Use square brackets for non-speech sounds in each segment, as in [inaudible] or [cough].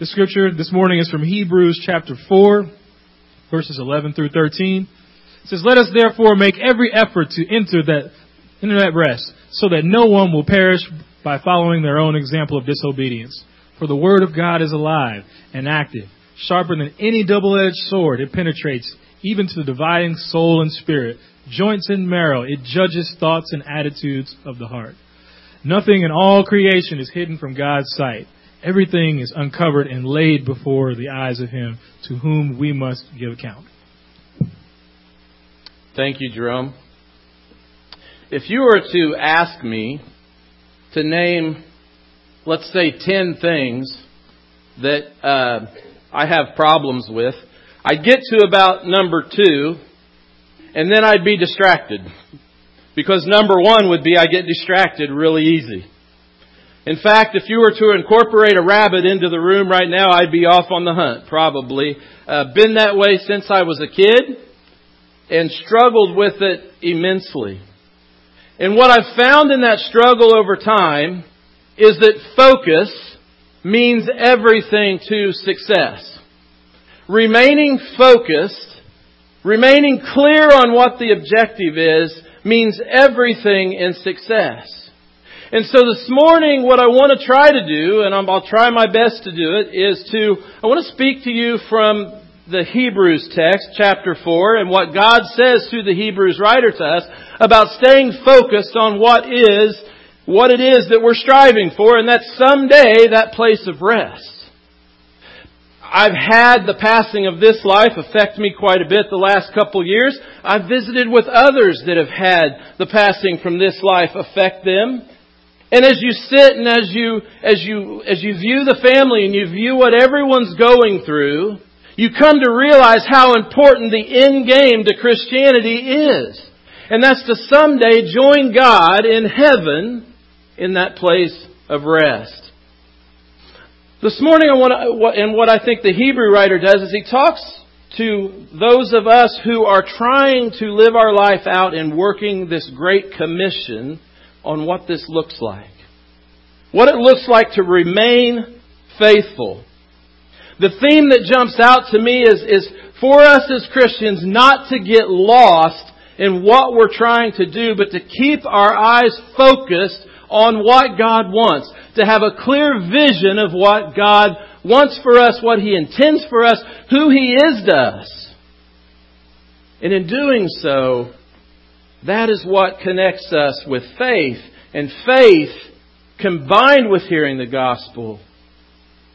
The scripture this morning is from Hebrews chapter 4, verses 11 through 13. It says, Let us therefore make every effort to enter that, enter that rest, so that no one will perish by following their own example of disobedience. For the word of God is alive and active, sharper than any double-edged sword. It penetrates even to the dividing soul and spirit, joints and marrow. It judges thoughts and attitudes of the heart. Nothing in all creation is hidden from God's sight. Everything is uncovered and laid before the eyes of Him to whom we must give account. Thank you, Jerome. If you were to ask me to name, let's say, 10 things that uh, I have problems with, I'd get to about number two, and then I'd be distracted. Because number one would be I get distracted really easy. In fact, if you were to incorporate a rabbit into the room right now, I'd be off on the hunt, probably. Uh, been that way since I was a kid and struggled with it immensely. And what I've found in that struggle over time is that focus means everything to success. Remaining focused, remaining clear on what the objective is, means everything in success. And so this morning, what I want to try to do, and I'll try my best to do it, is to, I want to speak to you from the Hebrews text, chapter 4, and what God says through the Hebrews writer to us about staying focused on what is, what it is that we're striving for, and that someday that place of rest. I've had the passing of this life affect me quite a bit the last couple years. I've visited with others that have had the passing from this life affect them. And as you sit and as you, as you, as you view the family and you view what everyone's going through, you come to realize how important the end game to Christianity is. And that's to someday join God in heaven in that place of rest. This morning, I want to, and what I think the Hebrew writer does is he talks to those of us who are trying to live our life out in working this great commission on what this looks like. What it looks like to remain faithful. The theme that jumps out to me is, is for us as Christians not to get lost in what we're trying to do, but to keep our eyes focused on what God wants. To have a clear vision of what God wants for us, what He intends for us, who He is to us. And in doing so, that is what connects us with faith. And faith, combined with hearing the gospel,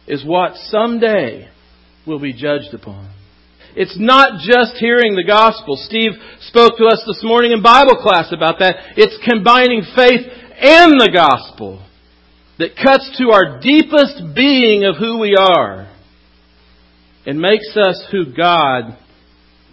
is what someday will be judged upon. It's not just hearing the gospel. Steve spoke to us this morning in Bible class about that. It's combining faith and the gospel that cuts to our deepest being of who we are and makes us who God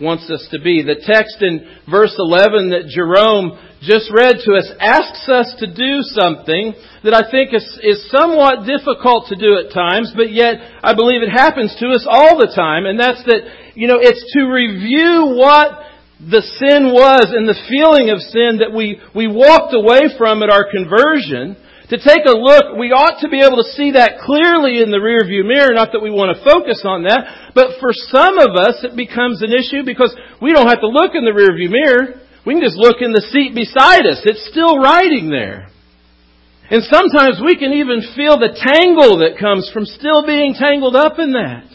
wants us to be. The text in verse 11 that Jerome just read to us asks us to do something that I think is, is somewhat difficult to do at times, but yet I believe it happens to us all the time, and that's that, you know, it's to review what the sin was and the feeling of sin that we, we walked away from at our conversion to take a look, we ought to be able to see that clearly in the rearview mirror, not that we want to focus on that, but for some of us it becomes an issue because we don't have to look in the rearview mirror. We can just look in the seat beside us. It's still riding there. And sometimes we can even feel the tangle that comes from still being tangled up in that.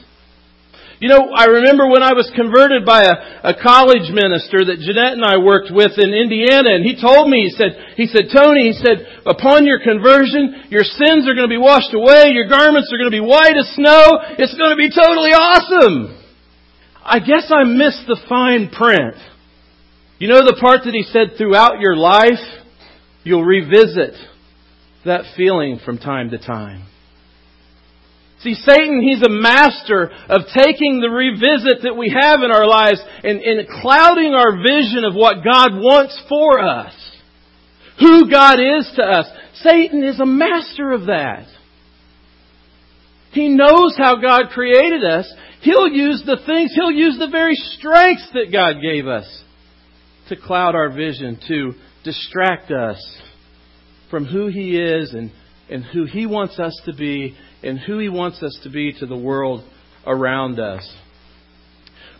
You know, I remember when I was converted by a, a college minister that Jeanette and I worked with in Indiana, and he told me, he said, he said, Tony, he said, upon your conversion, your sins are going to be washed away, your garments are going to be white as snow, it's going to be totally awesome. I guess I missed the fine print. You know the part that he said throughout your life, you'll revisit that feeling from time to time. See, Satan, he's a master of taking the revisit that we have in our lives and, and clouding our vision of what God wants for us. Who God is to us. Satan is a master of that. He knows how God created us. He'll use the things, He'll use the very strengths that God gave us to cloud our vision, to distract us from who He is and, and who He wants us to be and who He wants us to be to the world around us.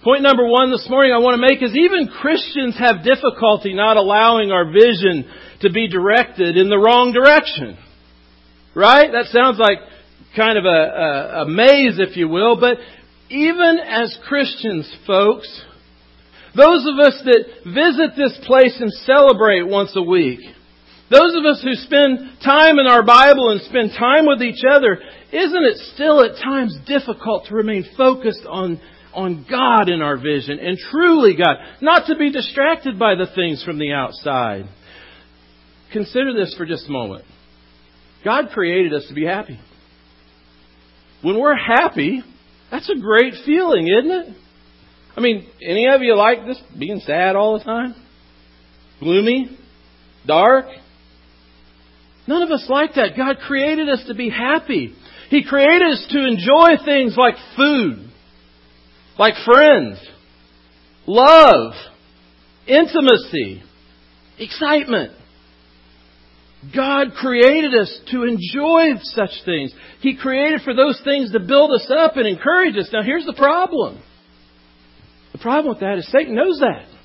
Point number one this morning I want to make is even Christians have difficulty not allowing our vision to be directed in the wrong direction. Right? That sounds like kind of a, a, a maze, if you will, but even as Christians, folks, those of us that visit this place and celebrate once a week, those of us who spend time in our Bible and spend time with each other, isn't it still at times difficult to remain focused on, on God in our vision and truly God, not to be distracted by the things from the outside? Consider this for just a moment. God created us to be happy. When we're happy, that's a great feeling, isn't it? I mean, any of you like this being sad all the time? Gloomy? Dark? None of us like that. God created us to be happy. He created us to enjoy things like food, like friends, love, intimacy, excitement. God created us to enjoy such things. He created for those things to build us up and encourage us. Now here's the problem. The problem with that is Satan knows that.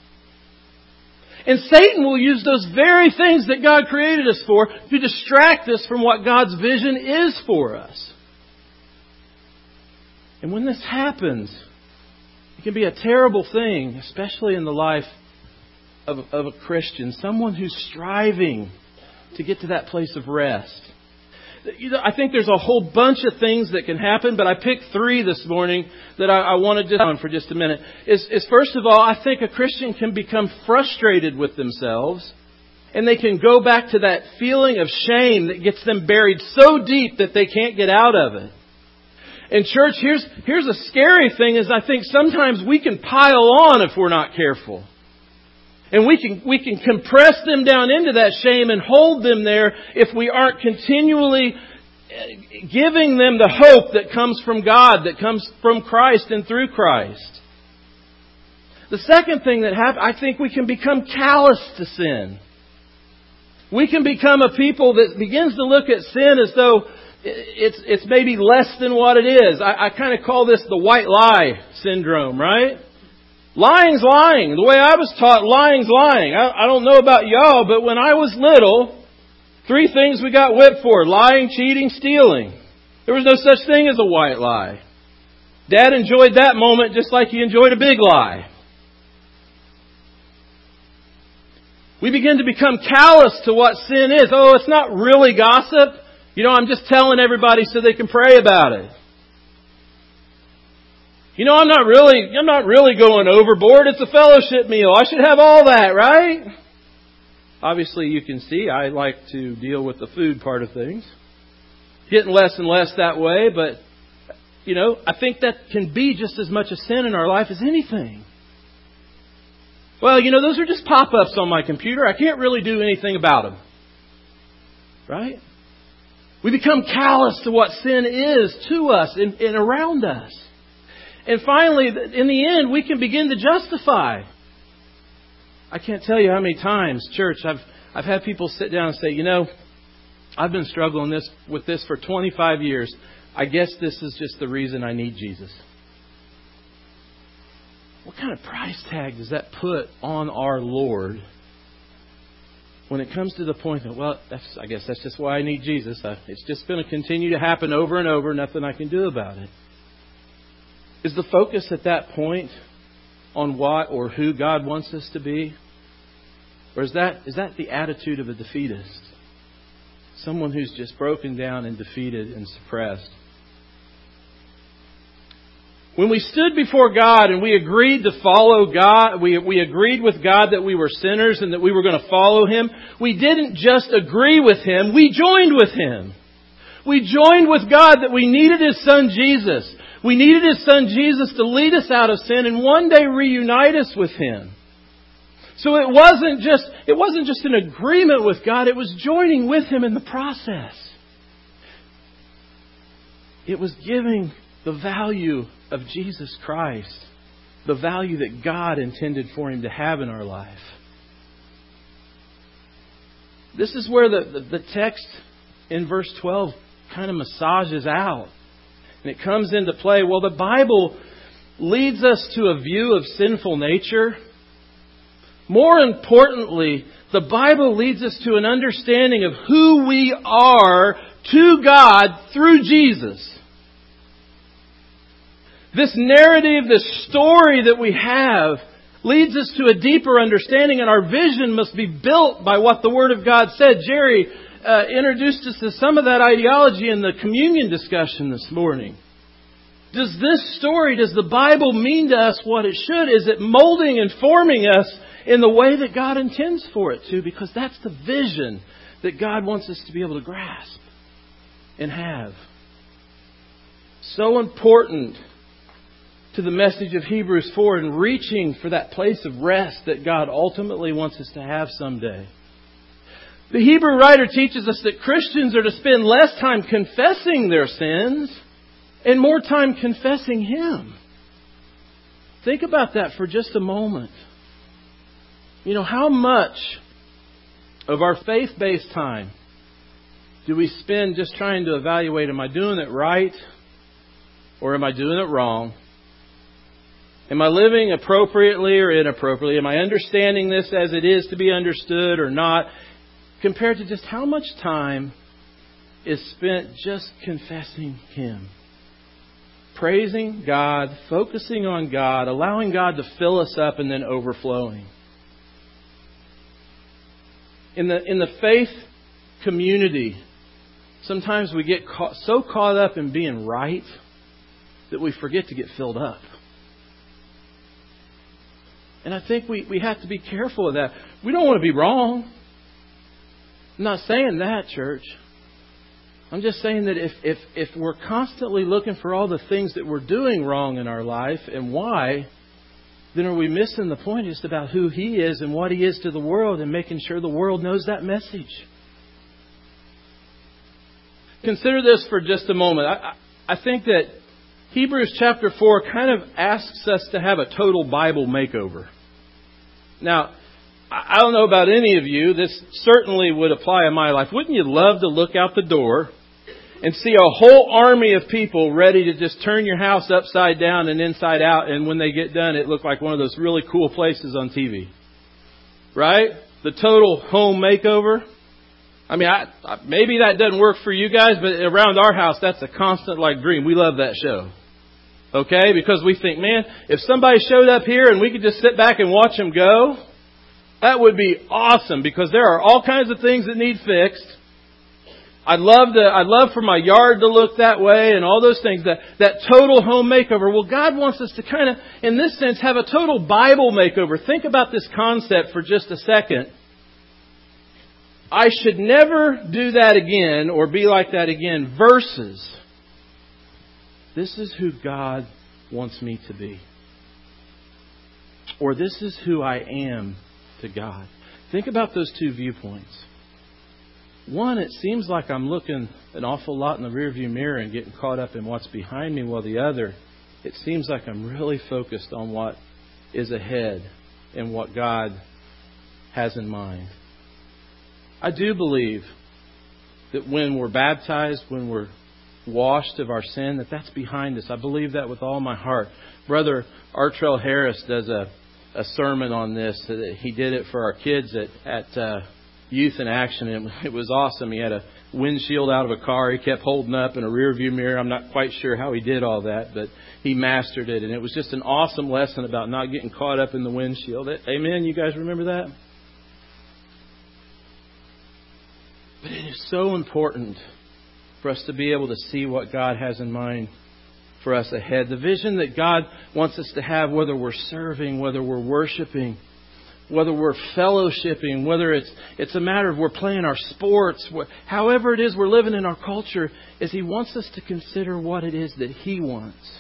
And Satan will use those very things that God created us for to distract us from what God's vision is for us. And when this happens, it can be a terrible thing, especially in the life of, of a Christian, someone who's striving to get to that place of rest. You know, I think there's a whole bunch of things that can happen, but I picked three this morning that I, I wanted to on for just a minute. Is, is first of all, I think a Christian can become frustrated with themselves, and they can go back to that feeling of shame that gets them buried so deep that they can't get out of it. And church, here's, here's a scary thing is I think sometimes we can pile on if we're not careful. And we can, we can compress them down into that shame and hold them there if we aren't continually eh, giving them the hope that comes from God, that comes from Christ and through Christ. The second thing that happens, I think we can become callous to sin. We can become a people that begins to look at sin as though it's, it's maybe less than what it is. I, I kind of call this the white lie syndrome, right? Lying's lying. The way I was taught, lying's lying. I, I don't know about y'all, but when I was little, three things we got whipped for. Lying, cheating, stealing. There was no such thing as a white lie. Dad enjoyed that moment just like he enjoyed a big lie. We begin to become callous to what sin is. Oh, it's not really gossip. You know, I'm just telling everybody so they can pray about it. You know, I'm not really, I'm not really going overboard. It's a fellowship meal. I should have all that, right? Obviously, you can see I like to deal with the food part of things. Getting less and less that way, but, you know, I think that can be just as much a sin in our life as anything. Well, you know, those are just pop ups on my computer. I can't really do anything about them. Right? We become callous to what sin is to us and, and around us. And finally, in the end, we can begin to justify. I can't tell you how many times, church, I've, I've had people sit down and say, you know, I've been struggling this, with this for 25 years. I guess this is just the reason I need Jesus. What kind of price tag does that put on our Lord when it comes to the point that, well, that's, I guess that's just why I need Jesus. It's just going to continue to happen over and over, nothing I can do about it. Is the focus at that point on what or who God wants us to be? Or is that, is that the attitude of a defeatist? Someone who's just broken down and defeated and suppressed. When we stood before God and we agreed to follow God, we, we agreed with God that we were sinners and that we were going to follow Him, we didn't just agree with Him, we joined with Him. We joined with God that we needed His Son Jesus. We needed His Son Jesus to lead us out of sin and one day reunite us with Him. So it wasn't just, it wasn't just an agreement with God, it was joining with Him in the process. It was giving the value of Jesus Christ, the value that God intended for Him to have in our life. This is where the, the, the text in verse 12 kind of massages out. And it comes into play. Well, the Bible leads us to a view of sinful nature. More importantly, the Bible leads us to an understanding of who we are to God through Jesus. This narrative, this story that we have leads us to a deeper understanding and our vision must be built by what the Word of God said. Jerry uh, introduced us to some of that ideology in the communion discussion this morning. Does this story, does the Bible mean to us what it should? Is it molding and forming us in the way that God intends for it to? Because that's the vision that God wants us to be able to grasp and have. So important to the message of Hebrews 4 and reaching for that place of rest that God ultimately wants us to have someday. The Hebrew writer teaches us that Christians are to spend less time confessing their sins and more time confessing Him. Think about that for just a moment. You know, how much of our faith based time do we spend just trying to evaluate am I doing it right or am I doing it wrong? Am I living appropriately or inappropriately? Am I understanding this as it is to be understood or not? Compared to just how much time is spent just confessing Him. Praising God, focusing on God, allowing God to fill us up and then overflowing. In the, in the faith community, sometimes we get caught, so caught up in being right that we forget to get filled up. And I think we, we have to be careful of that. We don't want to be wrong. I'm not saying that, church. I'm just saying that if, if, if we're constantly looking for all the things that we're doing wrong in our life and why, then are we missing the point just about who He is and what He is to the world and making sure the world knows that message? Consider this for just a moment. I, I think that Hebrews chapter 4 kind of asks us to have a total Bible makeover. Now, I don't know about any of you, this certainly would apply in my life. Wouldn't you love to look out the door and see a whole army of people ready to just turn your house upside down and inside out, and when they get done, it looked like one of those really cool places on TV? Right? The total home makeover. I mean, I, maybe that doesn't work for you guys, but around our house, that's a constant like dream. We love that show. Okay? Because we think, man, if somebody showed up here and we could just sit back and watch them go, that would be awesome because there are all kinds of things that need fixed. I'd love to, I'd love for my yard to look that way and all those things, that, that total home makeover. Well, God wants us to kind of, in this sense, have a total Bible makeover. Think about this concept for just a second. I should never do that again or be like that again versus this is who God wants me to be. Or this is who I am to God. Think about those two viewpoints. One, it seems like I'm looking an awful lot in the rearview mirror and getting caught up in what's behind me, while the other, it seems like I'm really focused on what is ahead and what God has in mind. I do believe that when we're baptized, when we're washed of our sin, that that's behind us. I believe that with all my heart. Brother Artrell Harris does a, a sermon on this. He did it for our kids at, at uh, Youth in Action, and [laughs] it was awesome. He had a windshield out of a car he kept holding up in a rear view mirror. I'm not quite sure how he did all that, but he mastered it, and it was just an awesome lesson about not getting caught up in the windshield. Amen? You guys remember that? But it is so important for us to be able to see what God has in mind for us ahead. The vision that God wants us to have, whether we're serving, whether we're worshiping, whether we're fellowshipping, whether it's, it's a matter of we're playing our sports, however it is we're living in our culture, is He wants us to consider what it is that He wants.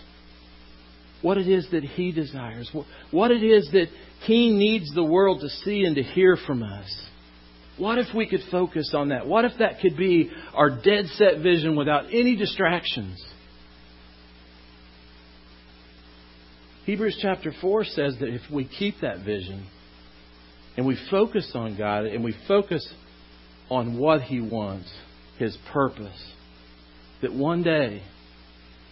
What it is that He desires. What it is that He needs the world to see and to hear from us. What if we could focus on that? What if that could be our dead set vision without any distractions? Hebrews chapter 4 says that if we keep that vision and we focus on God and we focus on what He wants, His purpose, that one day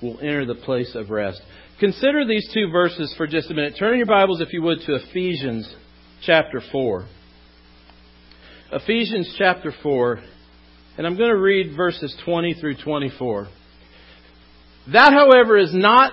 we'll enter the place of rest. Consider these two verses for just a minute. Turn your Bibles, if you would, to Ephesians chapter 4. Ephesians chapter 4, and I'm going to read verses 20 through 24. That, however, is not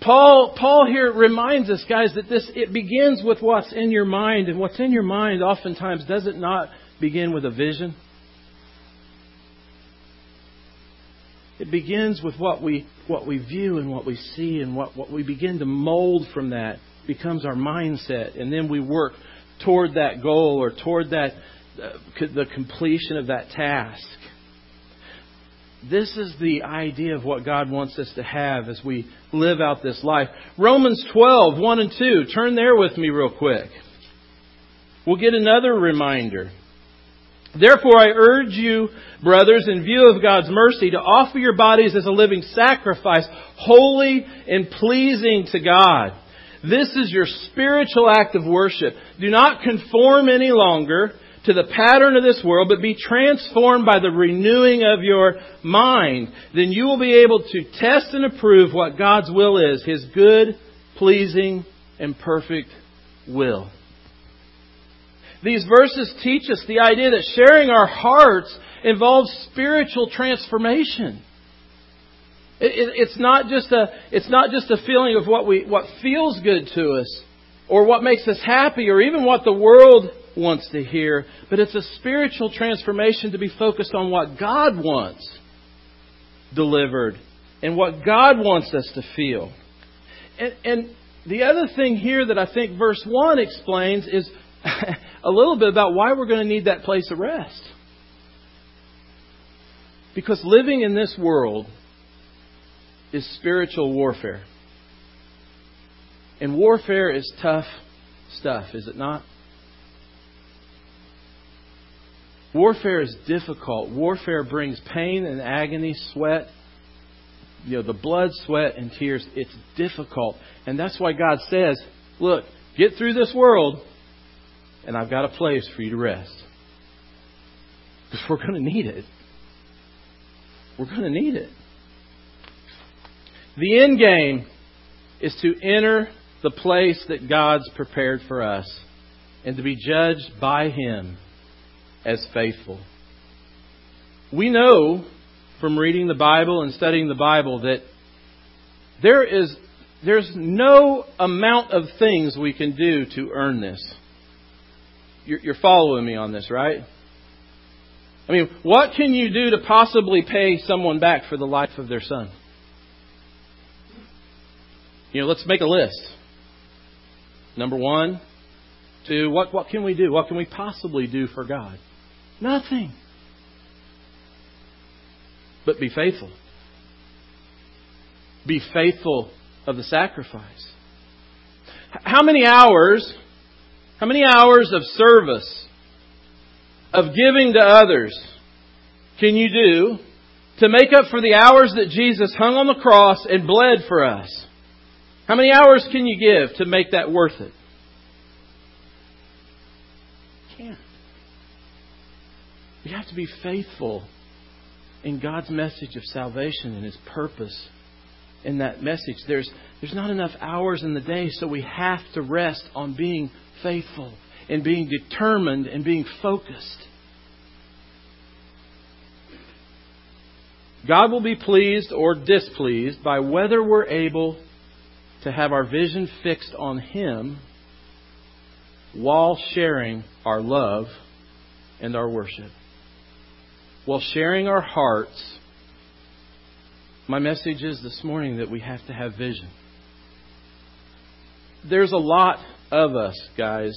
Paul, Paul here reminds us, guys, that this, it begins with what's in your mind, and what's in your mind oftentimes does it not begin with a vision? It begins with what we, what we view and what we see, and what, what we begin to mold from that becomes our mindset, and then we work toward that goal or toward that, uh, the completion of that task. This is the idea of what God wants us to have as we live out this life. Romans 12, 1 and 2. Turn there with me real quick. We'll get another reminder. Therefore, I urge you, brothers, in view of God's mercy, to offer your bodies as a living sacrifice, holy and pleasing to God. This is your spiritual act of worship. Do not conform any longer to the pattern of this world, but be transformed by the renewing of your mind. Then you will be able to test and approve what God's will is, His good, pleasing, and perfect will. These verses teach us the idea that sharing our hearts involves spiritual transformation. it's not just a it's not just a feeling of what we what feels good to us or what makes us happy or even what the world wants to hear, but it's a spiritual transformation to be focused on what God wants delivered and what God wants us to feel. And, and the other thing here that I think verse 1 explains is [laughs] a little bit about why we're going to need that place of rest. Because living in this world is spiritual warfare. And warfare is tough stuff, is it not? Warfare is difficult. Warfare brings pain and agony, sweat, you know, the blood, sweat, and tears. It's difficult. And that's why God says, look, get through this world, and I've got a place for you to rest. Because we're going to need it. We're going to need it. The end game is to enter the place that God's prepared for us and to be judged by Him as faithful. We know from reading the Bible and studying the Bible that there is there's no amount of things we can do to earn this. You're, you're following me on this, right? I mean, what can you do to possibly pay someone back for the life of their son? You know, let's make a list. Number one, two, what, what can we do? What can we possibly do for God? Nothing. But be faithful. Be faithful of the sacrifice. How many hours, how many hours of service, of giving to others can you do to make up for the hours that Jesus hung on the cross and bled for us? How many hours can you give to make that worth it? We have to be faithful in God's message of salvation and His purpose in that message. There's, there's not enough hours in the day, so we have to rest on being faithful and being determined and being focused. God will be pleased or displeased by whether we're able to have our vision fixed on Him while sharing our love and our worship while sharing our hearts, my message is this morning that we have to have vision. There's a lot of us, guys,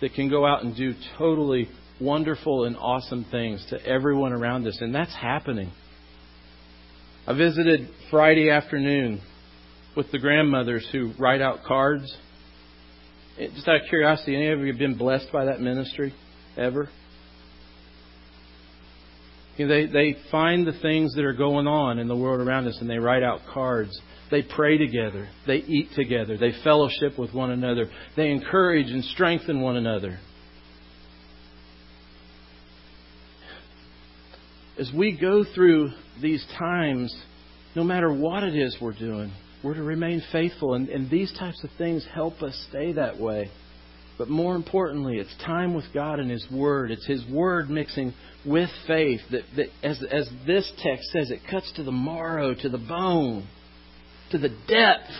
that can go out and do totally wonderful and awesome things to everyone around us, and that's happening. I visited Friday afternoon with the grandmothers who write out cards. Just out of curiosity, any of you been blessed by that ministry ever? You know, they, they find the things that are going on in the world around us and they write out cards. They pray together. They eat together. They fellowship with one another. They encourage and strengthen one another. as we go through these times, no matter what it is we're doing, we're to remain faithful. And, and these types of things help us stay that way. But more importantly, it's time with God and His Word. It's His Word mixing with faith that, that as, as this text says, it cuts to the marrow, to the bone, to the depth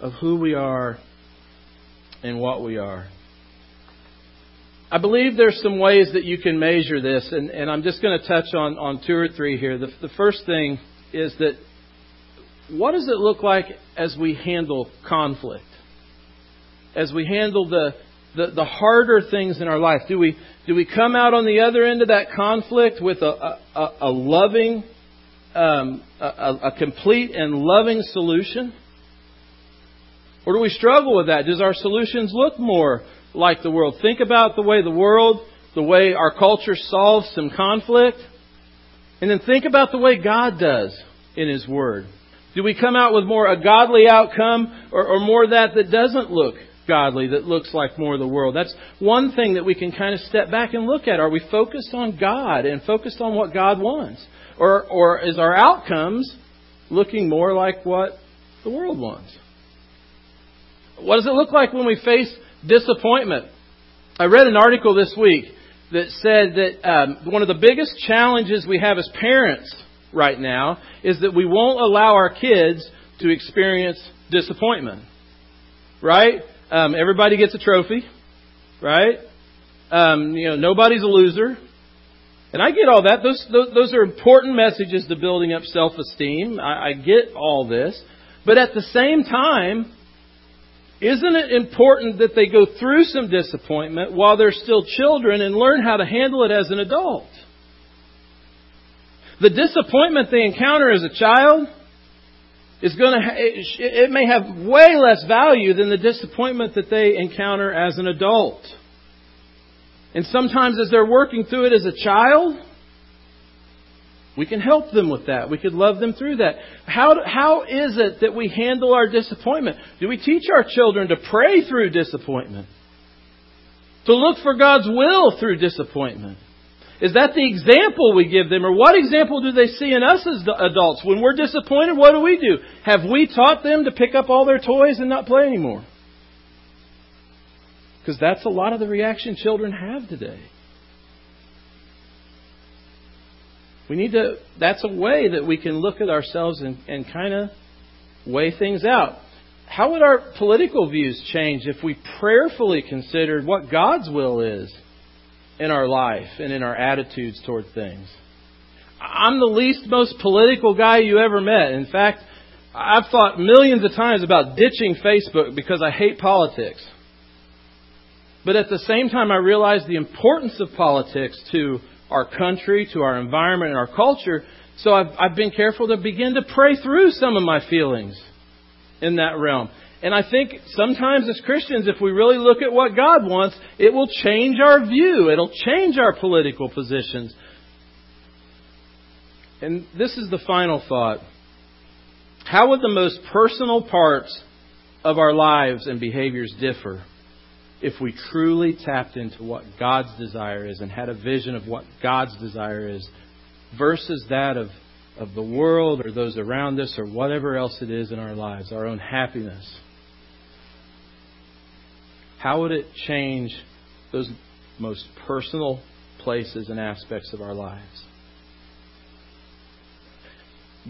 of who we are and what we are. I believe there's some ways that you can measure this, and, and I'm just going to touch on, on two or three here. The, the first thing is that what does it look like as we handle conflict? As we handle the, the, the harder things in our life? Do we, do we come out on the other end of that conflict with a, a, a loving, um, a, a complete and loving solution? Or do we struggle with that? Does our solutions look more like the world. Think about the way the world, the way our culture solves some conflict. And then think about the way God does in His Word. Do we come out with more a godly outcome or, or more that that doesn't look godly, that looks like more of the world? That's one thing that we can kind of step back and look at. Are we focused on God and focused on what God wants? Or, or is our outcomes looking more like what the world wants? What does it look like when we face disappointment. I read an article this week that said that um, one of the biggest challenges we have as parents right now is that we won't allow our kids to experience disappointment. Right? Um, everybody gets a trophy. Right? Um, you know, nobody's a loser. And I get all that. Those, those, those are important messages to building up self-esteem. I, I get all this. But at the same time, isn't it important that they go through some disappointment while they're still children and learn how to handle it as an adult? The disappointment they encounter as a child is going to, it may have way less value than the disappointment that they encounter as an adult. And sometimes as they're working through it as a child, we can help them with that. We could love them through that. How, how is it that we handle our disappointment? Do we teach our children to pray through disappointment? To look for God's will through disappointment? Is that the example we give them? Or what example do they see in us as adults? When we're disappointed, what do we do? Have we taught them to pick up all their toys and not play anymore? Because that's a lot of the reaction children have today. We need to, that's a way that we can look at ourselves and, and kind of weigh things out. How would our political views change if we prayerfully considered what God's will is in our life and in our attitudes toward things? I'm the least most political guy you ever met. In fact, I've thought millions of times about ditching Facebook because I hate politics. But at the same time, I realize the importance of politics to our country, to our environment, and our culture. So I've, I've been careful to begin to pray through some of my feelings in that realm. And I think sometimes as Christians, if we really look at what God wants, it will change our view. It'll change our political positions. And this is the final thought. How would the most personal parts of our lives and behaviors differ if we truly tapped into what God's desire is and had a vision of what God's desire is versus that of, of the world or those around us or whatever else it is in our lives, our own happiness. How would it change those most personal places and aspects of our lives?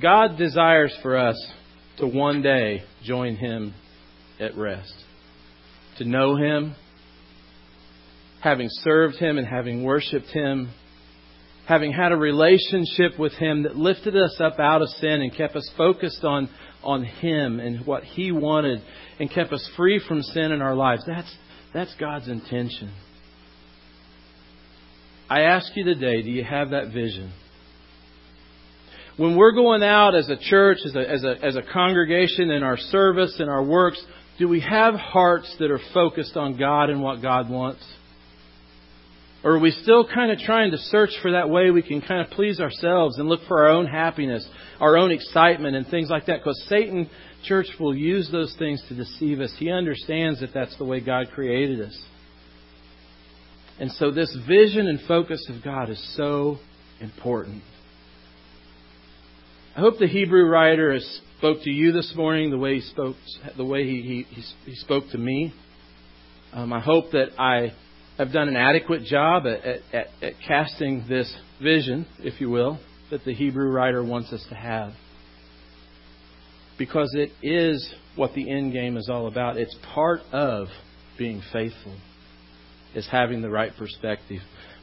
God desires for us to one day join Him at rest, to know Him, having served Him and having worshiped Him, having had a relationship with Him that lifted us up out of sin and kept us focused on, on Him and what He wanted and kept us free from sin in our lives. That's, that's God's intention. I ask you today, do you have that vision? when we're going out as a church, as a, as a, as a congregation in our service and our works, do we have hearts that are focused on God and what God wants? Or are we still kind of trying to search for that way we can kind of please ourselves and look for our own happiness, our own excitement, and things like that? Because Satan, church, will use those things to deceive us. He understands that that's the way God created us. And so this vision and focus of God is so important. I hope the Hebrew writer has spoke to you this morning the way he spoke, the way he, he, he spoke to me. Um, I hope that I have done an adequate job at, at, at casting this vision, if you will, that the Hebrew writer wants us to have. Because it is what the end game is all about. It's part of being faithful, is having the right perspective.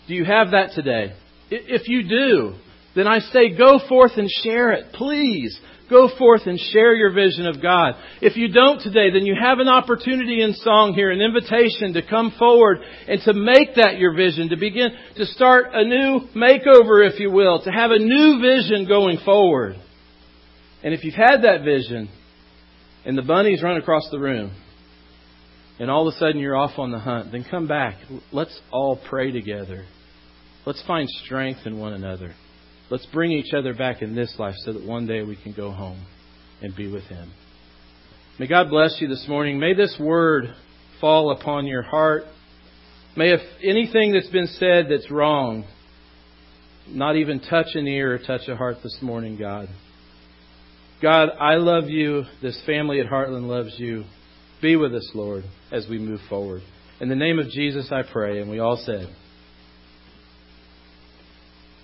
Do you have that today? If you do, then I say go forth and share it. Please. Go forth and share your vision of God. If you don't today, then you have an opportunity in song here, an invitation to come forward and to make that your vision, to begin to start a new makeover, if you will, to have a new vision going forward. And if you've had that vision and the bunnies run across the room and all of a sudden you're off on the hunt, then come back. Let's all pray together. Let's find strength in one another. Let's bring each other back in this life so that one day we can go home and be with Him. May God bless you this morning. May this word fall upon your heart. May if anything that's been said that's wrong, not even touch an ear or touch a heart this morning, God. God, I love you. This family at Heartland loves you. Be with us, Lord, as we move forward. In the name of Jesus, I pray. And we all said,